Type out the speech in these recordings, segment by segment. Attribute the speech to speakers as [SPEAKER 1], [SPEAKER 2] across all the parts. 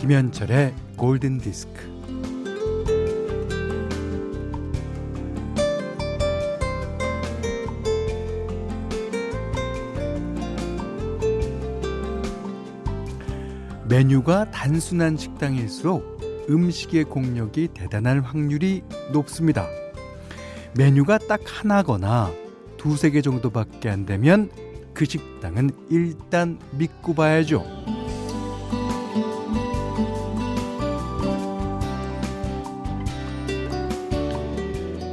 [SPEAKER 1] 김현철의 골든 디스크. 메뉴가 단순한 식당일수록 음식의 공력이 대단할 확률이 높습니다. 메뉴가 딱 하나거나 두세 개 정도밖에 안 되면 그 식당은 일단 믿고 봐야죠.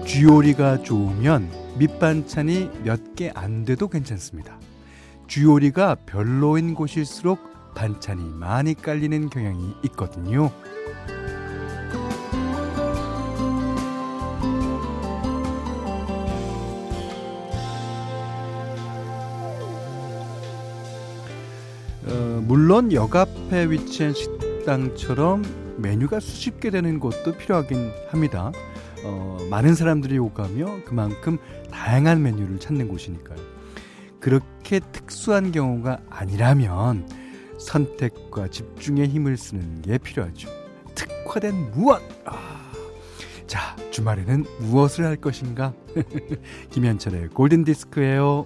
[SPEAKER 1] 쥐요리가 좋으면 밑반찬이 몇 개 안 돼도 괜찮습니다. 쥐요리가 별로인 곳일수록 반찬이 많이 깔리는 경향이 있거든요. 물론 역 앞에 위치한 식당처럼 메뉴가 수십 개 되는 곳도 필요하긴 합니다. 어, 많은 사람들이 오가며 그만큼 다양한 메뉴를 찾는 곳이니까요. 그렇게 특수한 경우가 아니라면 선택과 집중의 힘을 쓰는 게 필요하죠. 특화된 무엇! 아, 자, 주말에는 무엇을 할 것인가? 김현철의 골든디스크예요.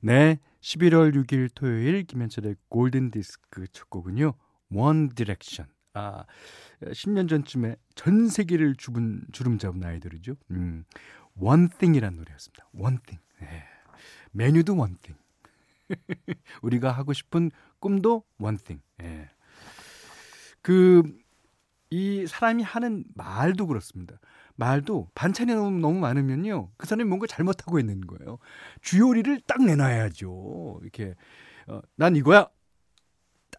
[SPEAKER 1] 네, 11월 6일 토요일 김현철의 골든 디스크 첫 곡은요. 원 디렉션. 아, 10년 전쯤에 전 세계를 주분, 주름 잡은 아이돌이죠. 음, One Thing이란 노래였습니다. One Thing. 네. 메뉴도 One Thing. 우리가 하고 싶은 꿈도 One Thing. 예. 그, 이 사람이 하는 말도 그렇습니다. 말도 반찬이 너무, 너무 많으면요. 그 사람이 뭔가 잘못하고 있는 거예요. 주요리를 딱 내놔야죠. 이렇게, 어, 난 이거야.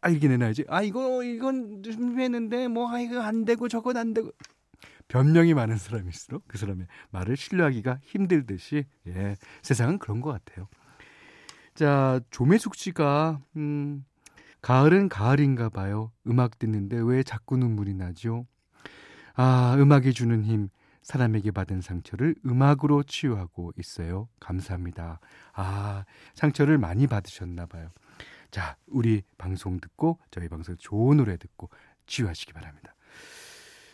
[SPEAKER 1] 딱 이렇게 내놔야지. 아, 이거, 이건 준비했는데, 뭐, 아, 이거 안 되고, 저건 안 되고. 변명이 많은 사람일수록 그 사람의 말을 신뢰하기가 힘들듯이, 예, 세상은 그런 것 같아요. 자, 조매숙 씨가, 음, 가을은 가을인가 봐요. 음악 듣는데 왜 자꾸 눈물이 나죠? 아, 음악이 주는 힘, 사람에게 받은 상처를 음악으로 치유하고 있어요. 감사합니다. 아, 상처를 많이 받으셨나 봐요. 자, 우리 방송 듣고 저희 방송 좋은 노래 듣고 치유하시기 바랍니다.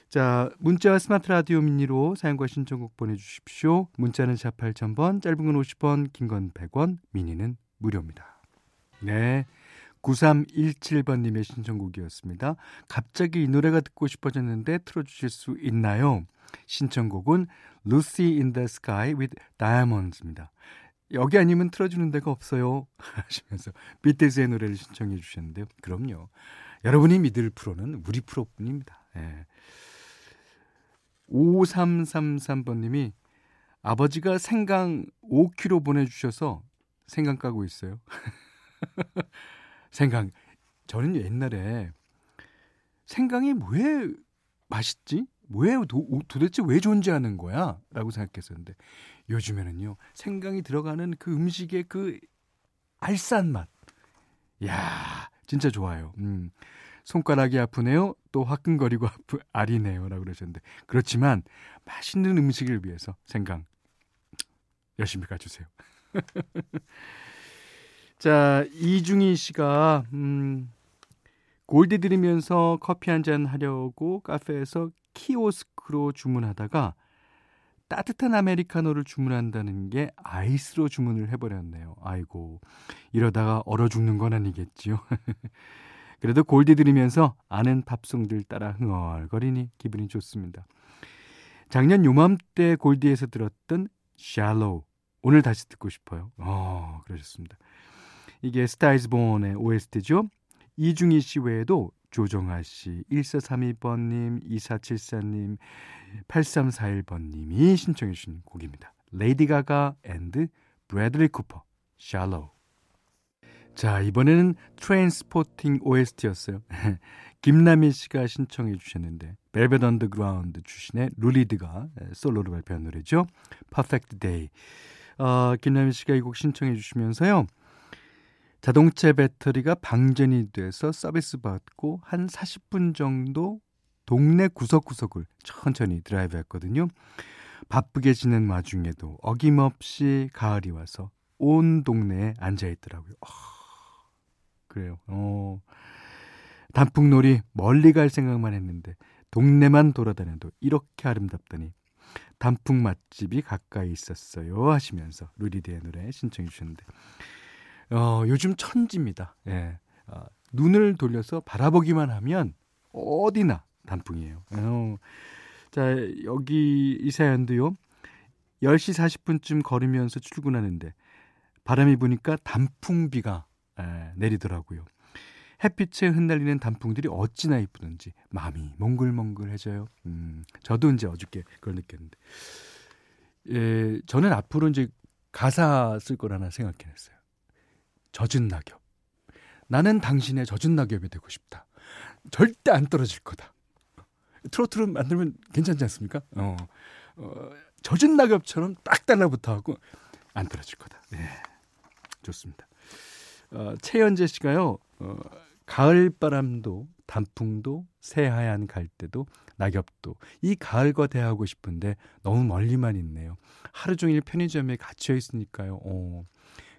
[SPEAKER 1] 자, 문자와 스마트 라디오 미니로 사용과 신청곡 보내주십시오. 문자는 샵 8000번, 짧은 건 50원, 긴 건 100원, 미니는 무료입니다. 네. 9317번님의 신청곡이었습니다. 갑자기 이 노래가 듣고 싶어졌는데 틀어주실 수 있나요? 신청곡은 Lucy in the Sky with Diamonds입니다. 여기 아니면 틀어주는 데가 없어요. 하시면서 비틀즈의 노래를 신청해 주셨는데요. 그럼요. 여러분이 믿을 프로는 우리 프로뿐입니다. 예. 5333번님이 아버지가 생강 5kg 보내주셔서 생강 까고 있어요. 생강. 저는 옛날에 생강이 왜 맛있지? 왜 도, 도대체 왜 존재하는 거야? 라고 생각했었는데 요즘에는요. 생강이 들어가는 그 음식의 그 알싸한 맛. 야, 진짜 좋아요. 음. 손가락이 아프네요. 또 화끈거리고 아프 아리네요. 라고 그러셨는데 그렇지만 맛있는 음식을 위해서 생강 열심히 가주세요. 자, 이중희 씨가 음, 골드 들으면서 커피 한 잔 하려고 카페에서 키오스크로 주문하다가 따뜻한 아메리카노를 주문한다는 게 아이스로 주문을 해버렸네요. 아이고, 이러다가 얼어 죽는 건 아니겠지요. 그래도 골드 들으면서 아는 팝송들 따라 흥얼거리니 기분이 좋습니다. 작년 요맘때 골디에서 들었던 Shallow 오늘 다시 듣고 싶어요. 어, 그러셨습니다. 이게 Star Is Born의 OST죠. 이중희 씨 외에도 조정아 씨, 1432번님, 2474님, 8341번님이 신청해 주신 곡입니다. 레이디 가가 and 브래들리 쿠퍼, Shallow. 자, 이번에는 Trainspotting OST였어요. 김남희 씨가 신청해 주셨는데 벨벳 언더그라운드 출신의 루 리드가 솔로로 발표한 노래죠. Perfect Day. 어, 김남희 씨가 이 곡 신청해 주시면서요. 자동차 배터리가 방전이 돼서 서비스 받고 한 40분 정도 동네 구석구석을 천천히 드라이브 했거든요. 바쁘게 지낸 와중에도 어김없이 가을이 와서 온 동네에 앉아 있더라고요. 어, 그래요. 어. 단풍놀이 멀리 갈 생각만 했는데 동네만 돌아다녀도 이렇게 아름답다니 단풍 맛집이 가까이 있었어요 하시면서 루리드의 노래 신청해 주셨는데 어, 요즘 천지입니다. 예. 어, 눈을 돌려서 바라보기만 하면 어디나 단풍이에요. 어, 자, 여기 이 사연도요. 10시 40분쯤 걸으면서 출근하는데 바람이 부니까 단풍비가 에, 내리더라고요. 햇빛에 흩날리는 단풍들이 어찌나 이쁘던지 마음이 몽글몽글해져요. 음, 저도 이제 어저께 그걸 느꼈는데, 예, 저는 앞으로 이제 가사 쓸 거라나 생각해냈어요. 젖은 낙엽. 나는 당신의 젖은 낙엽이 되고 싶다. 절대 안 떨어질 거다. 트로트를 만들면 괜찮지 않습니까? 어, 어 젖은 낙엽처럼 딱 달라붙어 하고 안 떨어질 거다. 네, 좋습니다. 어, 최연재 씨가요. 어, 가을 바람도 단풍도 새하얀 갈대도 낙엽도 이 가을과 대하고 싶은데 너무 멀리만 있네요. 하루 종일 편의점에 갇혀 있으니까요. 어.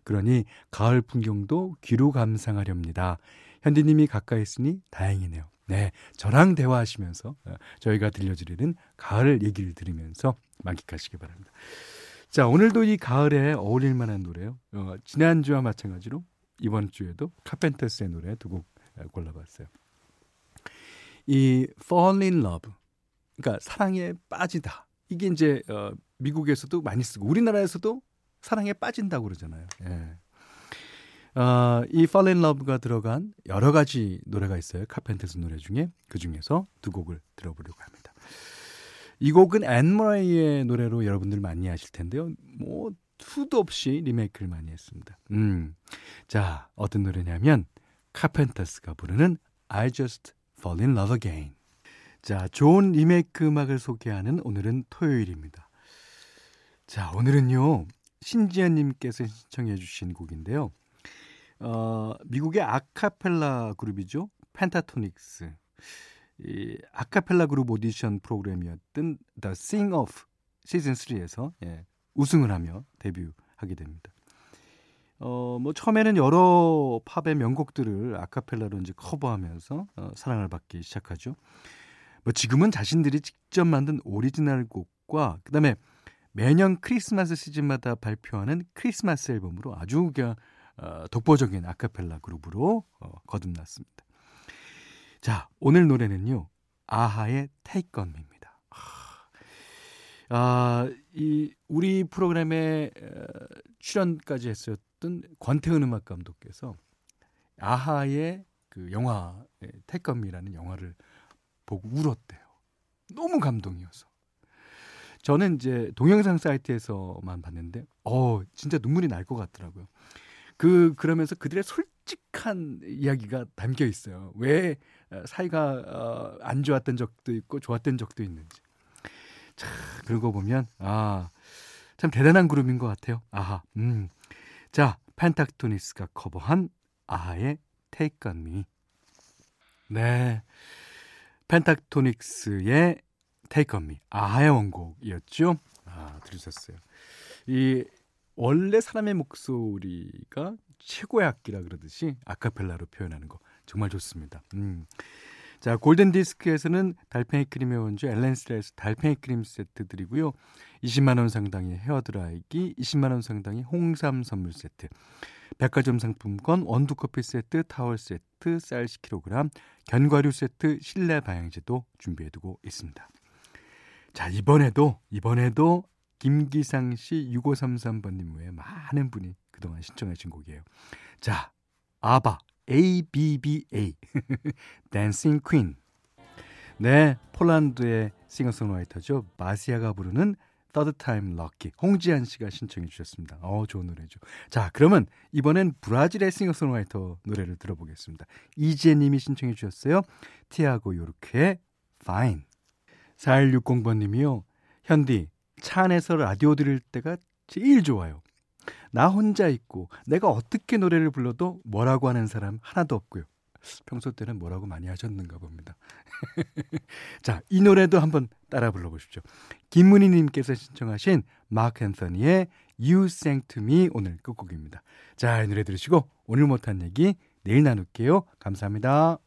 [SPEAKER 1] 그러니 가을 풍경도 귀로 감상하렵니다. 현디님이 가까이 있으니 다행이네요. 네, 저랑 대화하시면서 어, 저희가 들려드리는 가을 얘기를 들으면서 만끽하시기 바랍니다. 자, 오늘도 이 가을에 어울릴 만한 노래요. 어, 지난주와 마찬가지로 이번 주에도 카펜터스의 노래 두 곡 골라봤어요. 이 fall in love, 그러니까 사랑에 빠지다. 이게 이제 어, 미국에서도 많이 쓰고 우리나라에서도 사랑에 빠진다고 그러잖아요. 예. 어, 이 fall in love가 들어간 여러 가지 노래가 있어요. 카펜터스 노래 중에 그 중에서 두 곡을 들어보려고 합니다. 이 곡은 앤머레이의 노래로 여러분들 많이 아실 텐데요. 뭐 수도 없이 리메이크를 많이 했습니다. 음. 자, 어떤 노래냐면 카펜터스가 부르는 I Just Fall in Love Again. 자, 좋은 리메이크 음악을 소개하는 오늘은 토요일입니다. 자, 오늘은요. 신지연님께서 신청해 주신 곡인데요. 어, 미국의 아카펠라 그룹이죠. 펜타토닉스. 이 아카펠라 그룹 오디션 프로그램이었던 The Sing Off 시즌 3에서 예, 우승을 하며 데뷔하게 됩니다. 어, 뭐 처음에는 여러 팝의 명곡들을 아카펠라로 이제 커버하면서 어, 사랑을 받기 시작하죠. 뭐 지금은 자신들이 직접 만든 오리지널 곡과 그다음에 매년 크리스마스 시즌마다 발표하는 크리스마스 앨범으로 아주 어, 독보적인 아카펠라 그룹으로 어, 거듭났습니다. 자, 오늘 노래는요. 아하의 Take On Me입니다. 아, 이 우리 프로그램에 출연까지 했었던 권태은 음악 감독께서 아하의 그 영화 태검이라는 영화를 보고 울었대요. 너무 감동이어서. 저는 이제 동영상 사이트에서만 봤는데, 어, 진짜 눈물이 날 것 같더라고요. 그, 그러면서 그들의 솔직한 이야기가 담겨 있어요. 왜 사이가 어, 안 좋았던 적도 있고 좋았던 적도 있는지. 자, 거 보면, 아, 참 대단한 그룹인 것 같아요. 아하, 음. 자, 펜타토니스가 커버한 아하의 Take On Me. 네. 펜타토닉스의 Take On Me. 아하의 원곡이었죠. 아, 들으셨어요. 이 원래 사람의 목소리가 최고의 악기라 그러듯이 아카펠라로 표현하는 거 정말 좋습니다. 음. 자, 골든 디스크에서는 달팽이 크림의 원조 엘렌실라에서 달팽이 크림 세트 드리고요. 20만 원 상당의 헤어 드라이기, 20만 원 상당의 홍삼 선물 세트. 백화점 상품권 원두 커피 세트, 타월 세트, 쌀 10kg, 견과류 세트, 실내 방향제도 준비해 두고 있습니다. 자, 이번에도 이번에도 김기상 씨 6533번님 외에 많은 분이 그동안 신청하신 곡이에요. 자, 아바 ABBA Dancing Queen. 네, 폴란드의 싱어송라이터죠. 마시아가 부르는 Third Time Lucky. 홍지한 씨가 신청해 주셨습니다. 어, 좋은 노래죠. 자, 그러면 이번엔 브라질의 싱어송라이터 노래를 들어보겠습니다. 이지혜 님이 신청해 주셨어요. 티아고 요르케의 Fine. 4160번 님이요. 현디, 차 안에서 라디오 들을 때가 제일 좋아요. 나 혼자 있고 내가 어떻게 노래를 불러도 뭐라고 하는 사람 하나도 없고요. 평소 때는 뭐라고 많이 하셨는가 봅니다. 자, 이 노래도 한번 따라 불러보십시오. 김문희 님께서 신청하신 마크 앤서니의 You Sang to Me 오늘 끝곡입니다. 자, 이 노래 들으시고 오늘 못한 얘기 내일 나눌게요. 감사합니다.